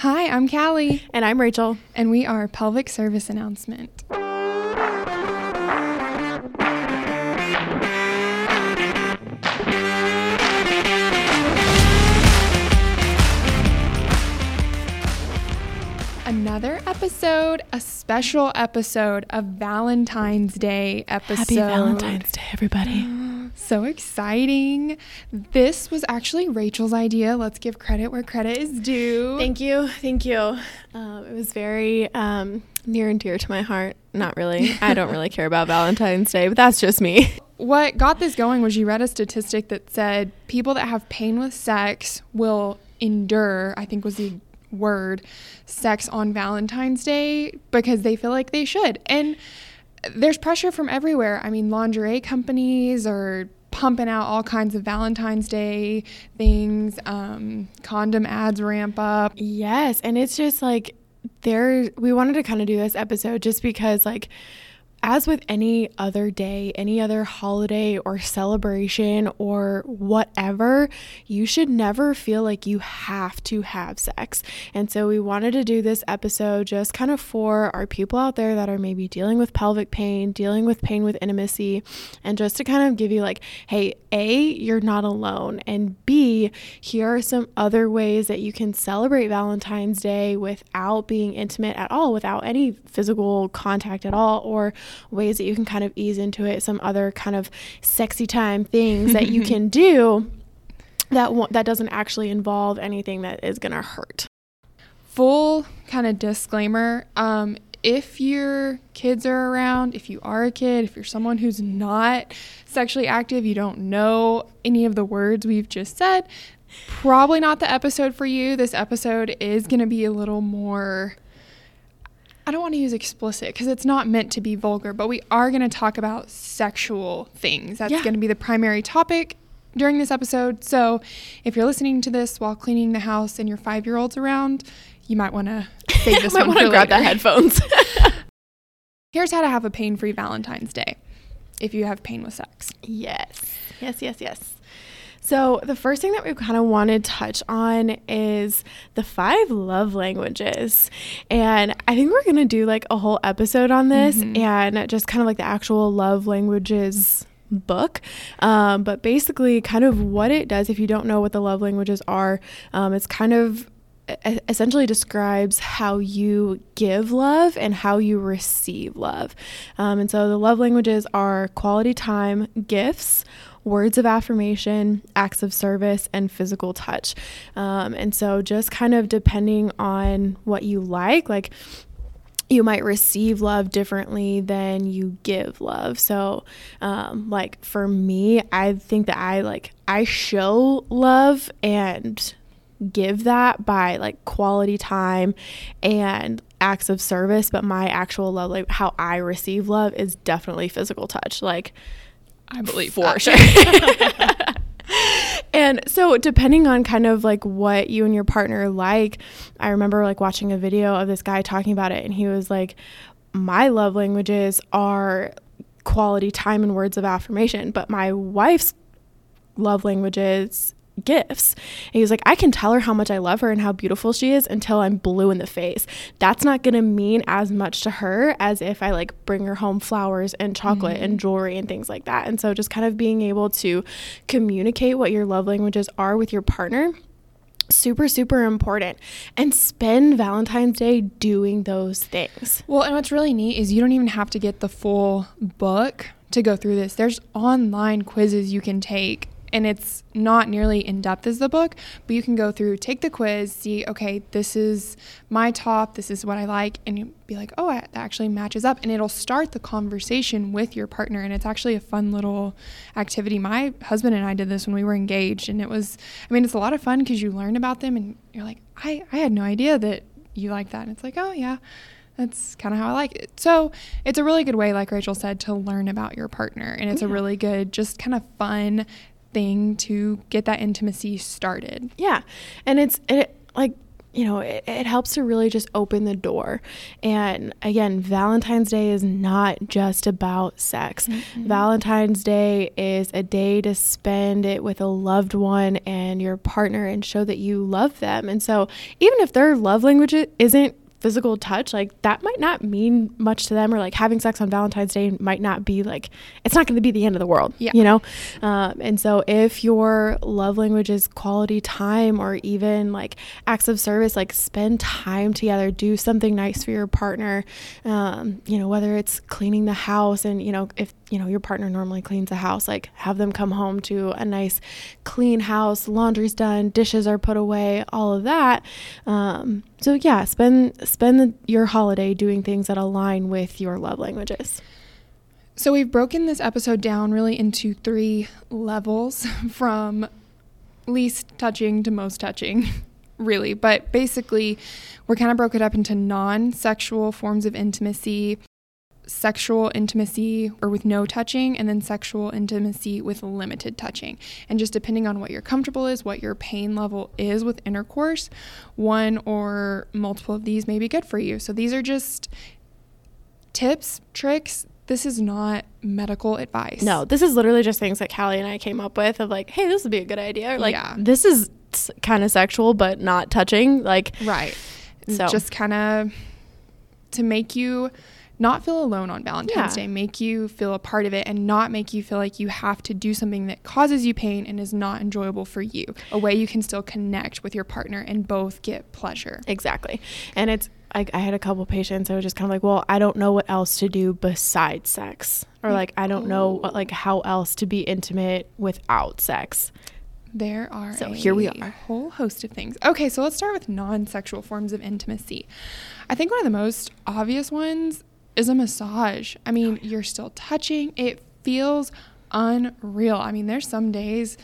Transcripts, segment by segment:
Hi, I'm Callie, And I'm Rachel. and we are Pelvic Service Announcement. Another episode, a special episode of Valentine's Day episode. Happy Valentine's Day, everybody. Oh, So exciting. This was actually Rachel's idea. Let's give credit where credit is due. Thank you. Thank you. Um, it was very um, near and dear to my heart. Not really. I don't really care about Valentine's Day, but that's just me. what got this going was you read a statistic that said people that have pain with sex will endure, I think was the word, sex on Valentine's Day because they feel like they should. And there's pressure from everywhere. I mean, lingerie companies are pumping out all kinds of Valentine's Day things, um, condom ads ramp up. Yes. And it's just like, there, we wanted to kind of do this episode just because, like, as with any other day, any other holiday or celebration or whatever, you should never feel like you have to have sex. And so we wanted to do this episode just kind of for our people out there that are maybe dealing with pelvic pain, dealing with pain with intimacy, and just to kind of give you like, hey, A, you're not alone. And B, here are some other ways that you can celebrate Valentine's Day without being intimate at all, without any physical contact at all, or ways that you can kind of ease into it, some other kind of sexy time things that you can do that won't, that doesn't actually involve anything that is going to hurt. Full kind of disclaimer um, if your kids are around, if you are a kid, if you're someone who's not sexually active, you don't know any of the words we've just said, probably not the episode for you. This episode is going to be a little more. I don't want to use explicit because it's not meant to be vulgar, but we are going to talk about sexual things. That's Yeah. going to be the primary topic during this episode. So if you're listening to this while cleaning the house and your five year old's around, you might want to save this Might one want to grab the headphones. Here's how to have a pain free Valentine's Day if you have pain with sex. Yes. Yes, yes, yes. So, the first thing that we kind of want to touch on is the five love languages. And I think we're going to do like a whole episode on this Mhm. and just kind of like the actual love languages book. Um, but basically, kind of what it does, if you don't know what the love languages are, um, it's kind of essentially describes how you give love and how you receive love. Um, and so the love languages are quality time, gifts, words of affirmation, acts of service, and physical touch. Um, and so just kind of depending on what you like, like you might receive love differently than you give love. So, um, like for me, I think that I like I show love and give that by like quality time and acts of service. But my actual love, like how I receive love, is definitely physical touch. Like I believe for that. sure. and so depending on kind of like what you and your partner like, I remember like watching a video of this guy talking about it and he was like my love languages are quality time and words of affirmation, but my wife's love languages gifts. And he was like, I can tell her how much I love her and how beautiful she is until I'm blue in the face. That's not going to mean as much to her as if I like bring her home flowers and chocolate and mm-hmm. jewelry and things like that. And so just kind of being able to communicate what your love languages are with your partner super super important and spend valentine's day doing those things Well, and what's really neat is you don't even have to get the full book to go through this. There's online quizzes you can take, and it's not nearly in depth as the book, but you can go through, take the quiz, see, okay, this is my top, this is what I like, and you be like, oh, that actually matches up. And it'll start the conversation with your partner. And it's actually a fun little activity. My husband and I did this when we were engaged, and it was, I mean, it's a lot of fun because you learn about them, and you're like, I, I had no idea that you like that. And it's like, oh, yeah that's kind of how I like it. So it's a really good way, like Rachel said, to learn about your partner. And it's a really good, just kind of fun thing to get that intimacy started. Yeah. And it's it like you know, it, it, helps to really just open the door. And again, Valentine's Day is not just about sex. Mm-hmm. Valentine's Day is a day to spend it with a loved one and your partner and show that you love them. And so, even if their love language isn't physical touch, like that might not mean much to them, or like having sex on Valentine's Day might not be like, it's not going to be the end of the world, yeah. you know? Um, and so if your love language is quality time or even like acts of service, like spend time together, do something nice for your partner, um, you know, whether it's cleaning the house and, you know, if you know your partner normally cleans the house like have them come home to a nice clean house laundry's done dishes are put away all of that um, so yeah spend spend your holiday doing things that align with your love languages. So we've broken this episode down really into three levels from least touching to most touching really. But basically we're kind of broke it up into non-sexual forms of intimacy sexual intimacy or with no touching, and then sexual intimacy with limited touching. And just depending on what you're comfortable is, what your pain level is with intercourse, one or multiple of these may be good for you. So these are just tips, tricks. This is not medical advice. No, this is literally just things that Callie and I came up with of like, hey, this would be a good idea. Or like, yeah. this is kind of sexual, but not touching. Like, right. So just kind of to make you not feel alone on Valentine's yeah. Day, make you feel a part of it and not make you feel like you have to do something that causes you pain and is not enjoyable for you. A way you can still connect with your partner and both get pleasure. Exactly. And it's I, I had a couple patients I was just kind of like, well, I don't know what else to do besides sex, or like I don't know what, like how else to be intimate without sex. There are so here we are a whole host of things. Okay, so let's start with non-sexual forms of intimacy. I think one of the most obvious ones is a massage. I mean, you're still touching. It feels unreal. I mean, there's some days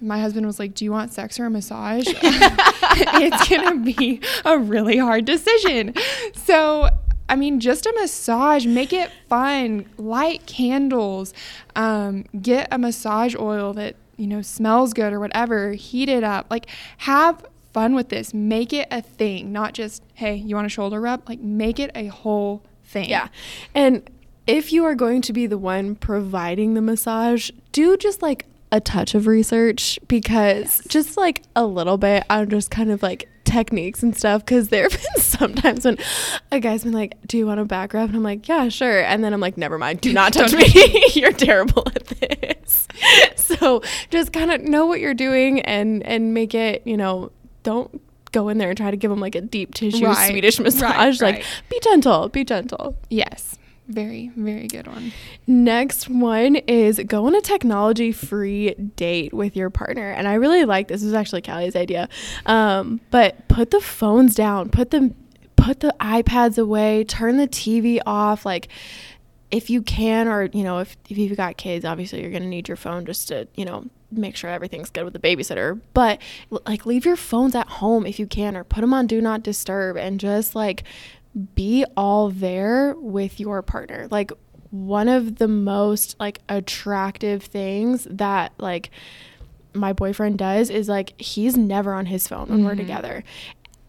my husband was like, Do you want sex or a massage? it's going to be a really hard decision. So, I mean, just a massage, make it fun, light candles, um, get a massage oil that, you know, smells good or whatever, heat it up. Like, have fun with this. Make it a thing, not just, hey, you want a shoulder rub? Like, make it a whole thing. Yeah. And if you are going to be the one providing the massage, do just like a touch of research because yes. just like a little bit on just kind of like techniques and stuff because there have been sometimes when a guy's been like, Do you want a back rub? And I'm like, Yeah, sure. And then I'm like, Never mind, do not touch me. you're terrible at this. so just kind of know what you're doing and and make it, you know, don't go in there and try to give them like a deep tissue right. Swedish massage. Right, like, right. be gentle, be gentle. Yes. Very, very good one. Next one is go on a technology free date with your partner. And I really like this. This is actually Callie's idea. Um, but put the phones down, put the put the iPads away, turn the TV off, like if you can or you know if, if you've got kids obviously you're going to need your phone just to you know make sure everything's good with the babysitter but like leave your phones at home if you can or put them on do not disturb and just like be all there with your partner like one of the most like attractive things that like my boyfriend does is like he's never on his phone when mm-hmm. we're together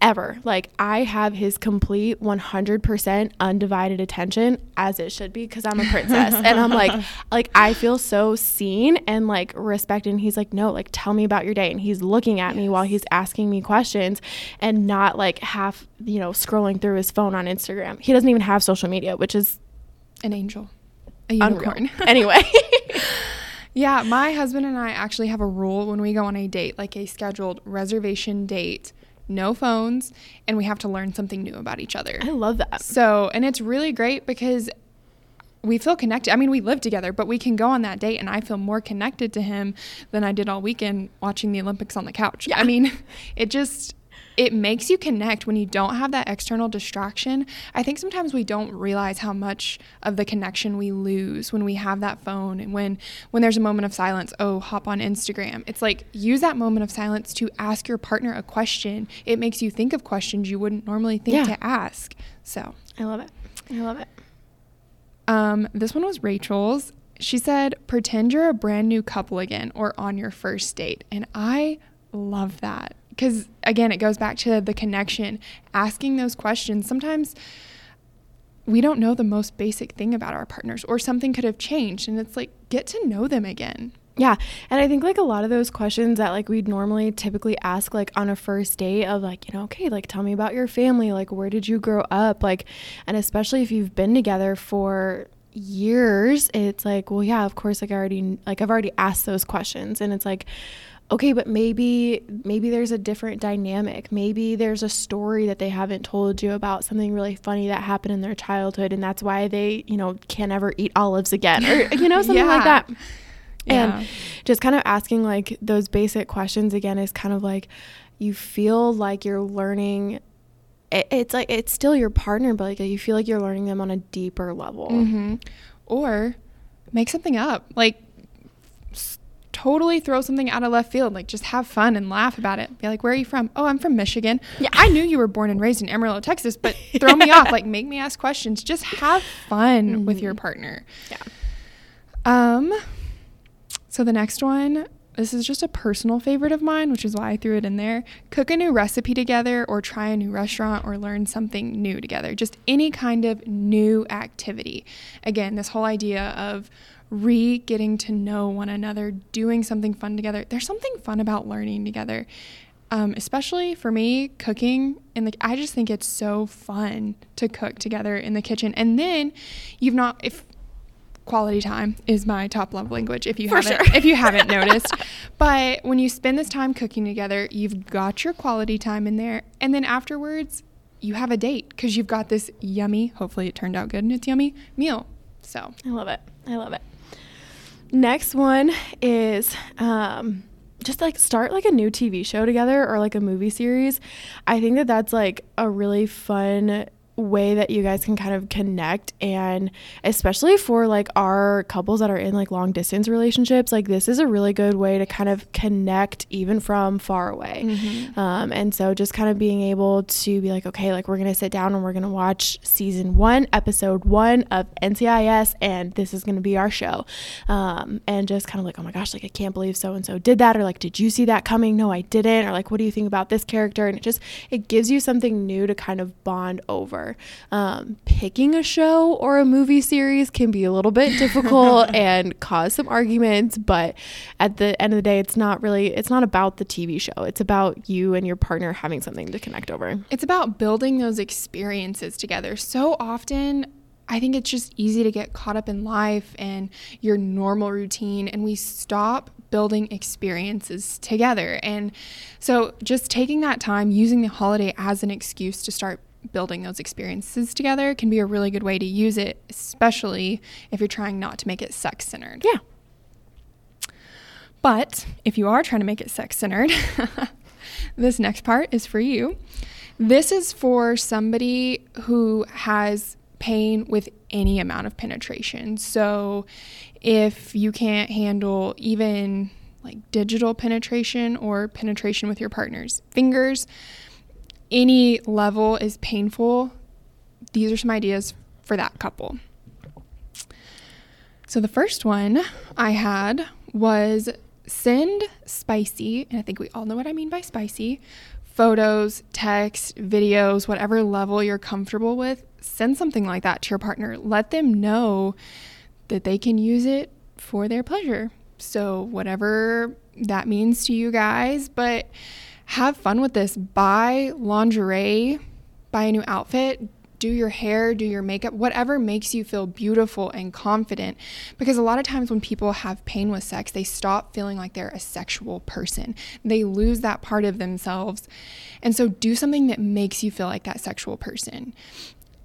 ever. Like I have his complete 100% undivided attention as it should be cuz I'm a princess. and I'm like like I feel so seen and like respected and he's like no, like tell me about your day and he's looking at yes. me while he's asking me questions and not like half, you know, scrolling through his phone on Instagram. He doesn't even have social media, which is an angel. A unicorn. anyway. yeah, my husband and I actually have a rule when we go on a date, like a scheduled reservation date no phones, and we have to learn something new about each other. I love that. So, and it's really great because we feel connected. I mean, we live together, but we can go on that date, and I feel more connected to him than I did all weekend watching the Olympics on the couch. Yeah. I mean, it just it makes you connect when you don't have that external distraction. I think sometimes we don't realize how much of the connection we lose when we have that phone and when when there's a moment of silence, oh, hop on Instagram. It's like use that moment of silence to ask your partner a question. It makes you think of questions you wouldn't normally think yeah. to ask. So, I love it. I love it. Um, this one was Rachel's. She said, pretend you're a brand new couple again or on your first date. And I love that. Because again, it goes back to the connection, asking those questions. Sometimes we don't know the most basic thing about our partners, or something could have changed, and it's like get to know them again. Yeah. And I think like a lot of those questions that like we'd normally typically ask like on a first date of like, you know, okay, like tell me about your family, like where did you grow up? Like and especially if you've been together for years, it's like, well, yeah, of course like I already like I've already asked those questions and it's like okay, but maybe maybe there's a different dynamic. Maybe there's a story that they haven't told you about something really funny that happened in their childhood and that's why they, you know, can't ever eat olives again or you know something yeah. like that. Yeah. And just kind of asking like those basic questions again is kind of like you feel like you're learning it, it's like it's still your partner but like you feel like you're learning them on a deeper level. Mm-hmm. Or make something up. Like totally throw something out of left field. Like just have fun and laugh about it. Be like, where are you from? Oh, I'm from Michigan. Yeah. I knew you were born and raised in Amarillo, Texas, but throw me off. Like make me ask questions. Just have fun mm-hmm. with your partner. Yeah. Um so the next one, this is just a personal favorite of mine, which is why I threw it in there. Cook a new recipe together or try a new restaurant or learn something new together. Just any kind of new activity. Again, this whole idea of re getting to know one another, doing something fun together. There's something fun about learning together. Um, especially for me, cooking and like I just think it's so fun to cook together in the kitchen. And then you've not if quality time is my top love language if you For haven't sure. if you haven't noticed. But when you spend this time cooking together, you've got your quality time in there and then afterwards you have a date cuz you've got this yummy, hopefully it turned out good and it's yummy meal. So, I love it. I love it. Next one is um, just like start like a new TV show together or like a movie series. I think that that's like a really fun way that you guys can kind of connect and especially for like our couples that are in like long distance relationships like this is a really good way to kind of connect even from far away. Mm-hmm. um, and so just kind of being able to be like okay like we're gonna sit down and we're gonna watch season one episode one of ncis and this is gonna be our show. Um, and just kind of like oh my gosh like i can't believe so and so did that or like did you see that coming? No i didn't or like what do you think about this character? And it just it gives you something new to kind of bond over um, picking a show or a movie series can be a little bit difficult and cause some arguments, but at the end of the day, it's not really, it's not about the TV show. It's about you and your partner having something to connect over. It's about building those experiences together. So often, I think it's just easy to get caught up in life and your normal routine, and we stop building experiences together. And so, just taking that time, using the holiday as an excuse to start building those experiences together can be a really good way to use it, especially if you're trying not to make it sex centered. Yeah. But if you are trying to make it sex centered, this next part is for you. This is for somebody who has pain with any amount of penetration. So if you can't handle even like digital penetration or penetration with your partner's fingers, any level is painful, these are some ideas for that couple. So the first one I had was send spicy, and I think we all know what I mean by spicy photos, text, videos, whatever level you're comfortable with. Send something like that to your partner. Let them know that they can use it for their pleasure. So, whatever that means to you guys, but have fun with this. Buy lingerie, buy a new outfit, do your hair, do your makeup, whatever makes you feel beautiful and confident. Because a lot of times when people have pain with sex, they stop feeling like they're a sexual person. They lose that part of themselves. And so do something that makes you feel like that sexual person.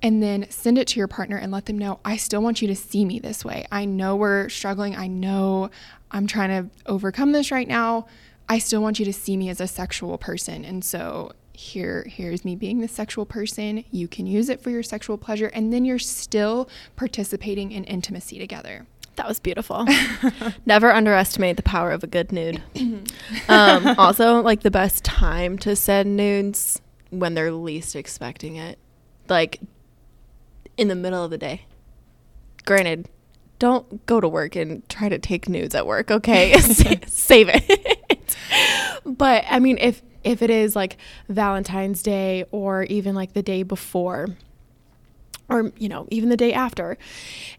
And then send it to your partner and let them know, I still want you to see me this way. I know we're struggling. I know I'm trying to overcome this right now I still want you to see me as a sexual person. And so here here's me being the sexual person. You can use it for your sexual pleasure and then you're still participating in intimacy together. That was beautiful. Never underestimate the power of a good nude. um, also, like the best time to send nudes when they're least expecting it, like in the middle of the day. Granted, don't go to work and try to take nudes at work, okay? Save it. but I mean, if if it is like Valentine's Day or even like the day before or you know even the day after.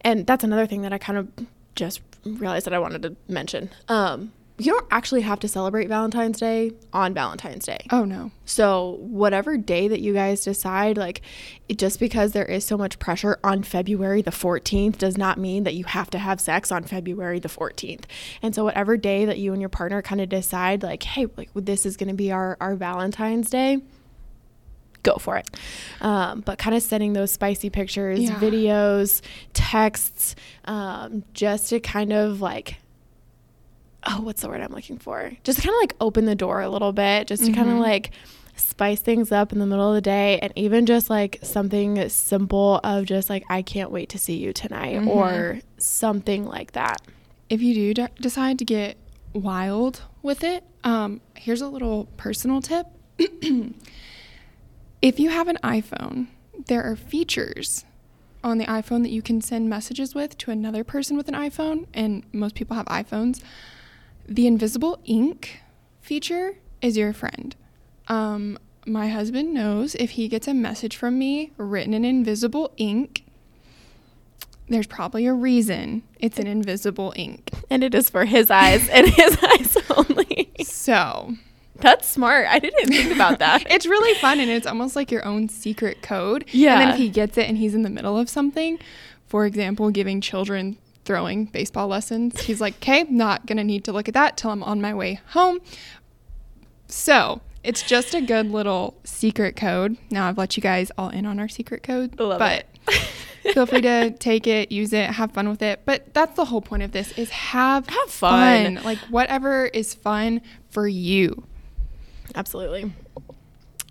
And that's another thing that i kind of just realized that i wanted to mention. Um, you don't actually have to celebrate valentine's day on valentine's day Oh no. so whatever day that you guys decide like it, just because there is so much pressure on february the 14th does not mean that you have to have sex on february the 14th and so whatever day that you and your partner kind of decide like hey like this is going to be our our valentine's day go for it. Um, but kind of sending those spicy pictures, Yeah. videos, texts, um, just to kind of like, oh, what's the word I'm looking for? Just kind of like open the door a little bit, just to kind of like spice things up in the middle of the day. And even just like something simple of just like, I can't wait to see you tonight Mhm. or something like that. if you do de- decide to get wild with it, um, here's a little personal tip. if you have an iPhone, there are features on the iPhone that you can send messages with to another person with an iPhone, and most people have iPhones. The invisible ink feature is your friend. Um, my husband knows if he gets a message from me written in invisible ink, there's probably a reason it's an invisible ink. And it is for his eyes and his eyes only. So That's smart. I didn't think about that. it's really fun and it's almost like your own secret code. Yeah. And then if he gets it and he's in the middle of something, for example, giving children throwing baseball lessons, he's like, okay, not going to need to look at that till I'm on my way home. So it's just a good little secret code. Now I've let you guys all in on our secret code, Love but feel free to take it, use it, have fun with it. But that's the whole point of this is have Have fun. Like whatever is fun for you. Absolutely.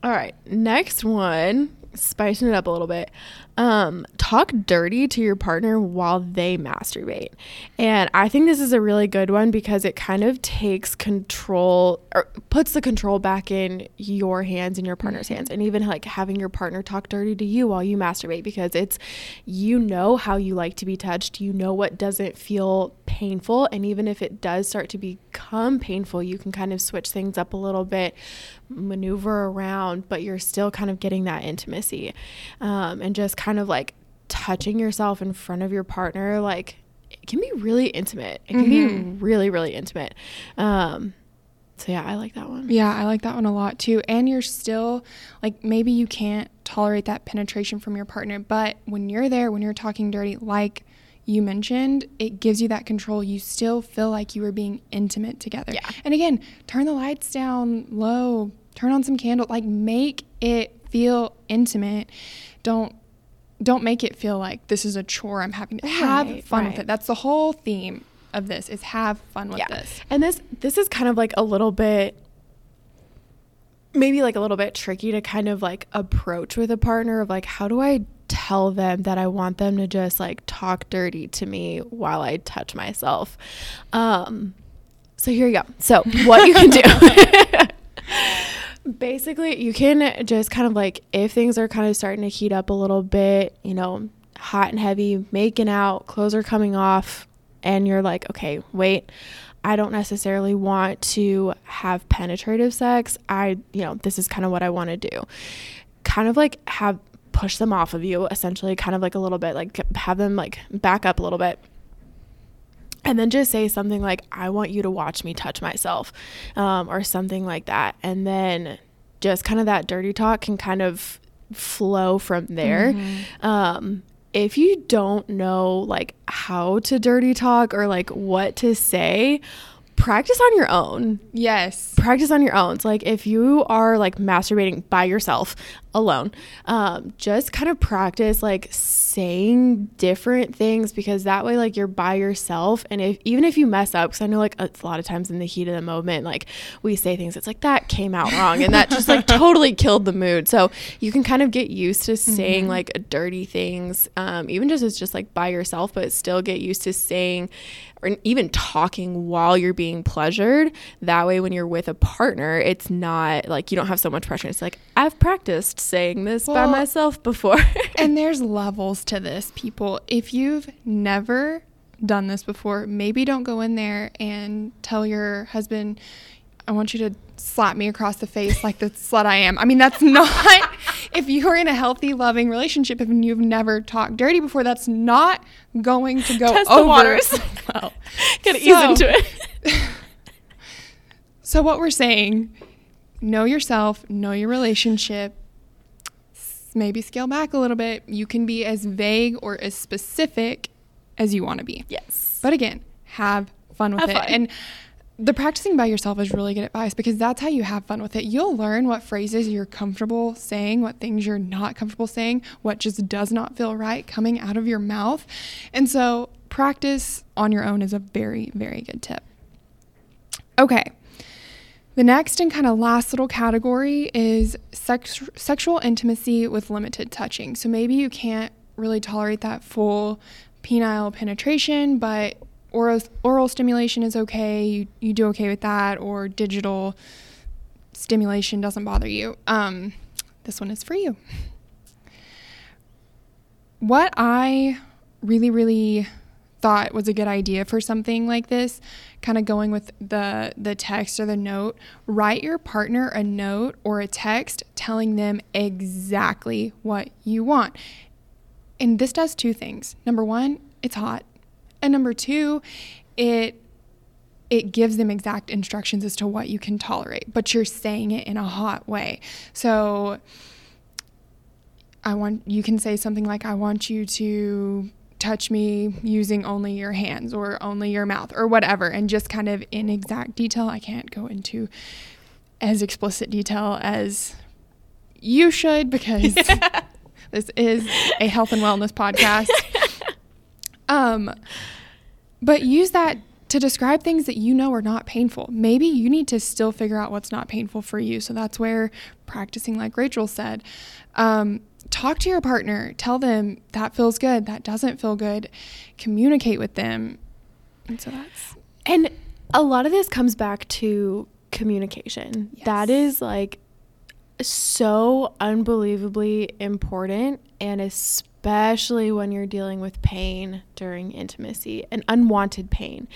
All right. Next one, spicing it up a little bit. Um, talk dirty to your partner while they masturbate. And I think this is a really good one because it kind of takes control or puts the control back in your hands and your partner's hands. And even like having your partner talk dirty to you while you masturbate because it's you know how you like to be touched. You know what doesn't feel painful. And even if it does start to become painful, you can kind of switch things up a little bit, maneuver around, but you're still kind of getting that intimacy. Um, and just kind of like touching yourself in front of your partner, like it can be really intimate. It can Mhm. be really, really intimate. Um, so yeah, I like that one. Yeah, I like that one a lot too. And you're still like maybe you can't tolerate that penetration from your partner, but when you're there, when you're talking dirty, like you mentioned, it gives you that control. You still feel like you were being intimate together. Yeah. And again, turn the lights down low, turn on some candle, like make it feel intimate. Don't don't make it feel like this is a chore I'm having to have Right, fun with it. That's the whole theme of this is have fun with yeah. this. And this this is kind of like a little bit maybe like a little bit tricky to kind of like approach with a partner of like how do I tell them that I want them to just like talk dirty to me while I touch myself. Um so here you go. So what you can do basically you can just kind of like if things are kind of starting to heat up a little bit, you know, hot and heavy, making out, clothes are coming off, and you're like, okay, wait, I don't necessarily want to have penetrative sex. I, you know, this is kind of what I want to do. Kind of like have push them off of you, essentially, kind of like a little bit, like have them like back up a little bit. And then just say something like, I want you to watch me touch myself, um, or something like that. And then just kind of that dirty talk can kind of flow from there. Um, if you don't know like how to dirty talk or like what to say, practice on your own Yes. practice on your own. So like if you are like masturbating by yourself alone, um, just kind of practice like saying different things because that way like you're by yourself and if even if you mess up because I know like it's a lot of times in the heat of the moment like we say things it's like that came out wrong and that just like totally killed the mood. So you can kind of get used to saying like dirty things, um, even just as just like by yourself, but still get used to saying or even talking while you're being pleasured. That way, when you're with a partner, it's not like you don't have so much pressure. It's like, I've practiced saying this by myself before. and there's levels to this, people. If you've never done this before, maybe don't go in there and tell your husband, I want you to slap me across the face like the slut I am. I mean, that's not, if you're in a healthy, loving relationship and you've never talked dirty before, that's not going to go Test over. the waters. well. Gotta So- ease into it. So, what we're saying, know yourself, know your relationship, maybe scale back a little bit. You can be as vague or as specific as you want to be. yes. But again, have fun with Have it. fun. And the practicing by yourself is really good advice because that's how you have fun with it. You'll learn what phrases you're comfortable saying, what things you're not comfortable saying, what just does not feel right coming out of your mouth. And so, practice on your own is a very, very good tip. Okay. The next and kind of last little category is sex- sexual intimacy with limited touching. So maybe you can't really tolerate that full penile penetration, but oral, oral stimulation is okay. You, you do okay with that, or digital stimulation doesn't bother you. Um, this one is for you. What I really, really thought was a good idea for something like this, kind of going with the the text or the note, write your partner a note or a text telling them exactly what you want. And this does two things. Number 1, it's hot. And number 2, it it gives them exact instructions as to what you can tolerate, but you're saying it in a hot way. So I want you can say something like I want you to touch me using only your hands or only your mouth or whatever and just kind of in exact detail. I can't go into as explicit detail as you should because this is a health and wellness podcast. Um but use that to describe things that you know are not painful. Maybe you need to still figure out what's not painful for you. So that's where practicing, like Rachel said, um, talk to your partner. Tell them that feels good, that doesn't feel good. Communicate with them. And so that's And a lot of this comes back to communication. That Yes. is like so unbelievably important and especially when you're dealing with pain during intimacy and unwanted pain.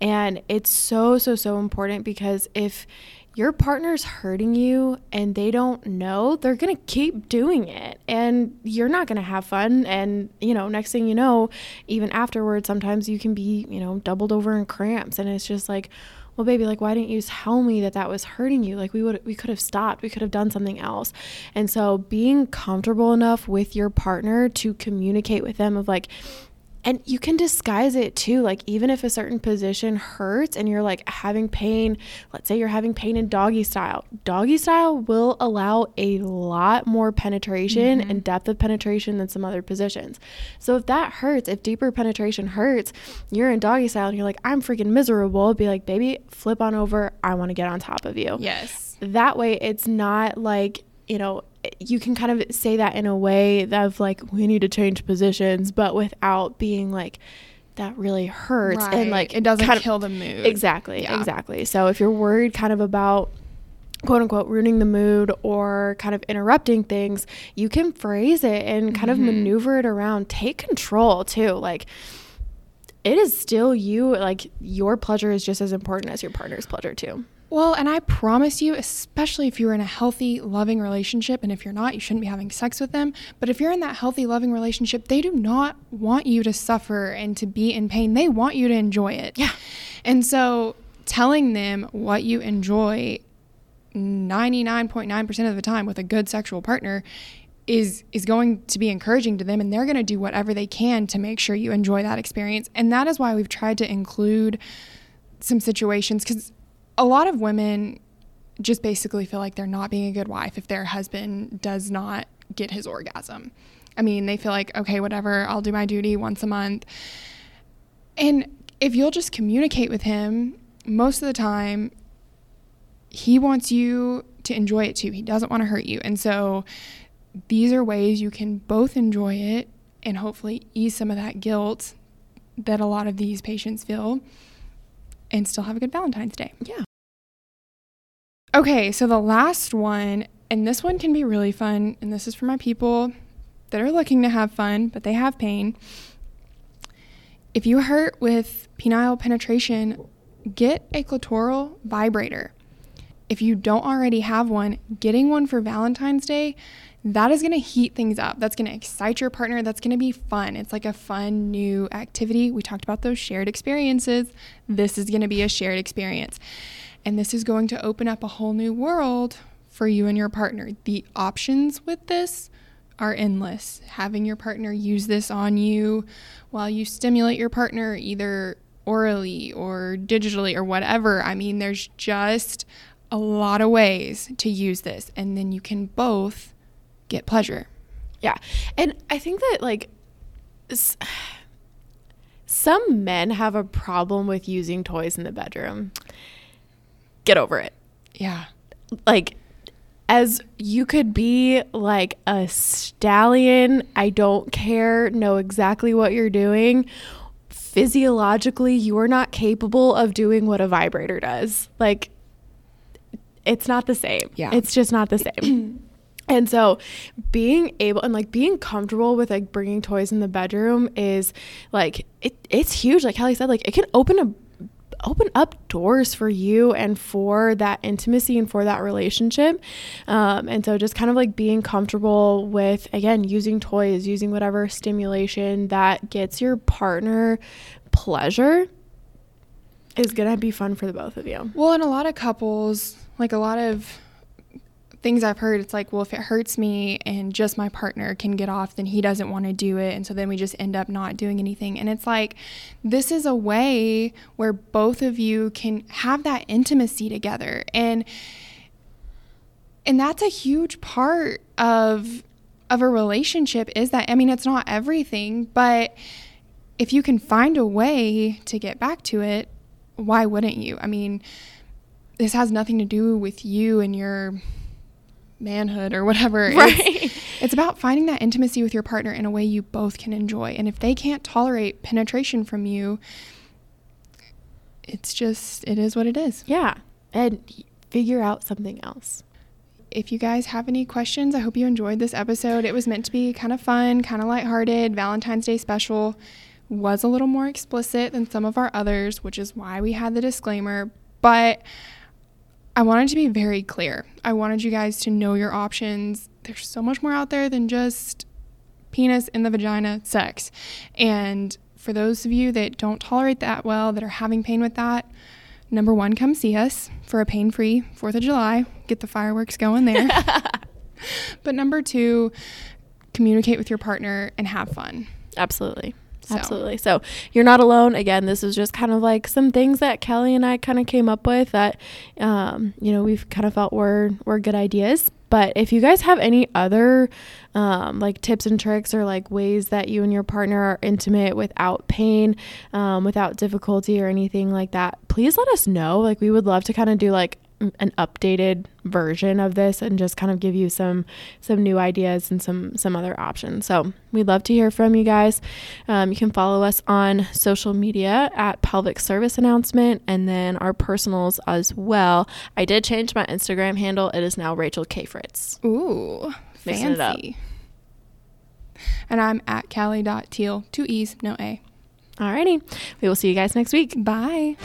And it's so so so important because if your partner's hurting you and they don't know, they're going to keep doing it and you're not going to have fun and you know, next thing you know, even afterwards sometimes you can be, you know, doubled over in cramps and it's just like well baby like why didn't you tell me that that was hurting you? Like we would we could have stopped. We could have done something else. And so being comfortable enough with your partner to communicate with them of like and you can disguise it too like even if a certain position hurts and you're like having pain let's say you're having pain in doggy style doggy style will allow a lot more penetration mm-hmm. and depth of penetration than some other positions. So if that hurts if deeper penetration hurts you're in doggy style and you're like i'm freaking miserable be like baby flip on over. I want to get on top of you. Yes. that way it's not like you know you can kind of say that in a way of like we need to change positions but without being like that really hurts and like it doesn't kind of- kill the mood. exactly Yeah. exactly so if you're worried kind of about quote unquote ruining the mood or kind of interrupting things you can phrase it and kind of Mhm. maneuver it around take control too like it is still you like your pleasure is just as important as your partner's pleasure too Well, and I promise you, especially if you're in a healthy, loving relationship, and if you're not, you shouldn't be having sex with them. But if you're in that healthy, loving relationship, they do not want you to suffer and to be in pain. They want you to enjoy it. Yeah. And so telling them what you enjoy 99.9% of the time with a good sexual partner is is going to be encouraging to them and they're going to do whatever they can to make sure you enjoy that experience. And that is why we've tried to include some situations cuz a lot of women just basically feel like they're not being a good wife if their husband does not get his orgasm. I mean, they feel like, okay, whatever, I'll do my duty once a month. And if you'll just communicate with him, most of the time, he wants you to enjoy it too. He doesn't want to hurt you. And so these are ways you can both enjoy it and hopefully ease some of that guilt that a lot of these patients feel and still have a good Valentine's Day. yeah Okay, so the last one, and this one can be really fun, and this is for my people that are looking to have fun, but they have pain. If you hurt with penile penetration, get a clitoral vibrator. if you don't already have one, getting one for Valentine's Day, that is going to heat things up. That's going to excite your partner. That's going to be fun. It's like a fun new activity. We talked about those shared experiences. This is going to be a shared experience. And this is going to open up a whole new world for you and your partner. The options with this are endless. Having your partner use this on you while you stimulate your partner, either orally or digitally or whatever. I mean, there's just a lot of ways to use this, and then you can both get pleasure. Yeah. And I think that, like, some men have a problem with using toys in the bedroom. Get over it. Yeah. Like, as you could be like a stallion, I don't care, know exactly what you're doing. Physiologically, you are not capable of doing what a vibrator does. Like, it's not the same. Yeah. It's just not the same. And so being able and like being comfortable with like bringing toys in the bedroom is like it, it's huge. Like Kelly said, like it can open a open up doors for you and for that intimacy and for that relationship. Um, and so just kind of like being comfortable with again using toys, using whatever stimulation that gets your partner pleasure is gonna be fun for the both of you. Well, in a lot of couples, like a lot of things I've heard, it's like, well, if it hurts me and just my partner can get off, then he doesn't want to do it. And so then we just end up not doing anything. And it's like, this is a way where both of you can have that intimacy together. And, and that's a huge part of, of a relationship is that, I mean, it's not everything, but if you can find a way to get back to it, why wouldn't you? I mean, this has nothing to do with you and your manhood or whatever. Right. It's, it's about finding that intimacy with your partner in a way you both can enjoy. And if they can't tolerate penetration from you, it's just, it is what it is. Yeah. And figure out something else. If you guys have any questions, I hope you enjoyed this episode. It was meant to be kind of fun, kind of lighthearted. Valentine's Day special was a little more explicit than some of our others, which is why we had the disclaimer. But I wanted to be very clear. I wanted you guys to know your options. There's so much more out there than just penis in the vagina sex. And for those of you that don't tolerate that well, that are having pain with that, number one, come see us for a pain free 4th of July. Get the fireworks going there. but number two, communicate with your partner and have fun. Absolutely. So- Absolutely. So you're not alone. Again, this is just kind of like some things that Kelly and I kind of came up with that, um, you know, we've kind of felt were were good ideas. But if you guys have any other um, like tips and tricks or like ways that you and your partner are intimate without pain, um, without difficulty or anything like that, please let us know. Like we would love to kind of do like an updated version of this and just kind of give you some some new ideas and some some other options so we'd love to hear from you guys um, you can follow us on social media at pelvic service announcement and then our personals as well i did change my instagram handle it is now rachel k fritz Ooh, Mixing it up. fancy. And I'm at Callie.teal, two E's, no A. alrighty we will see you guys next week Bye.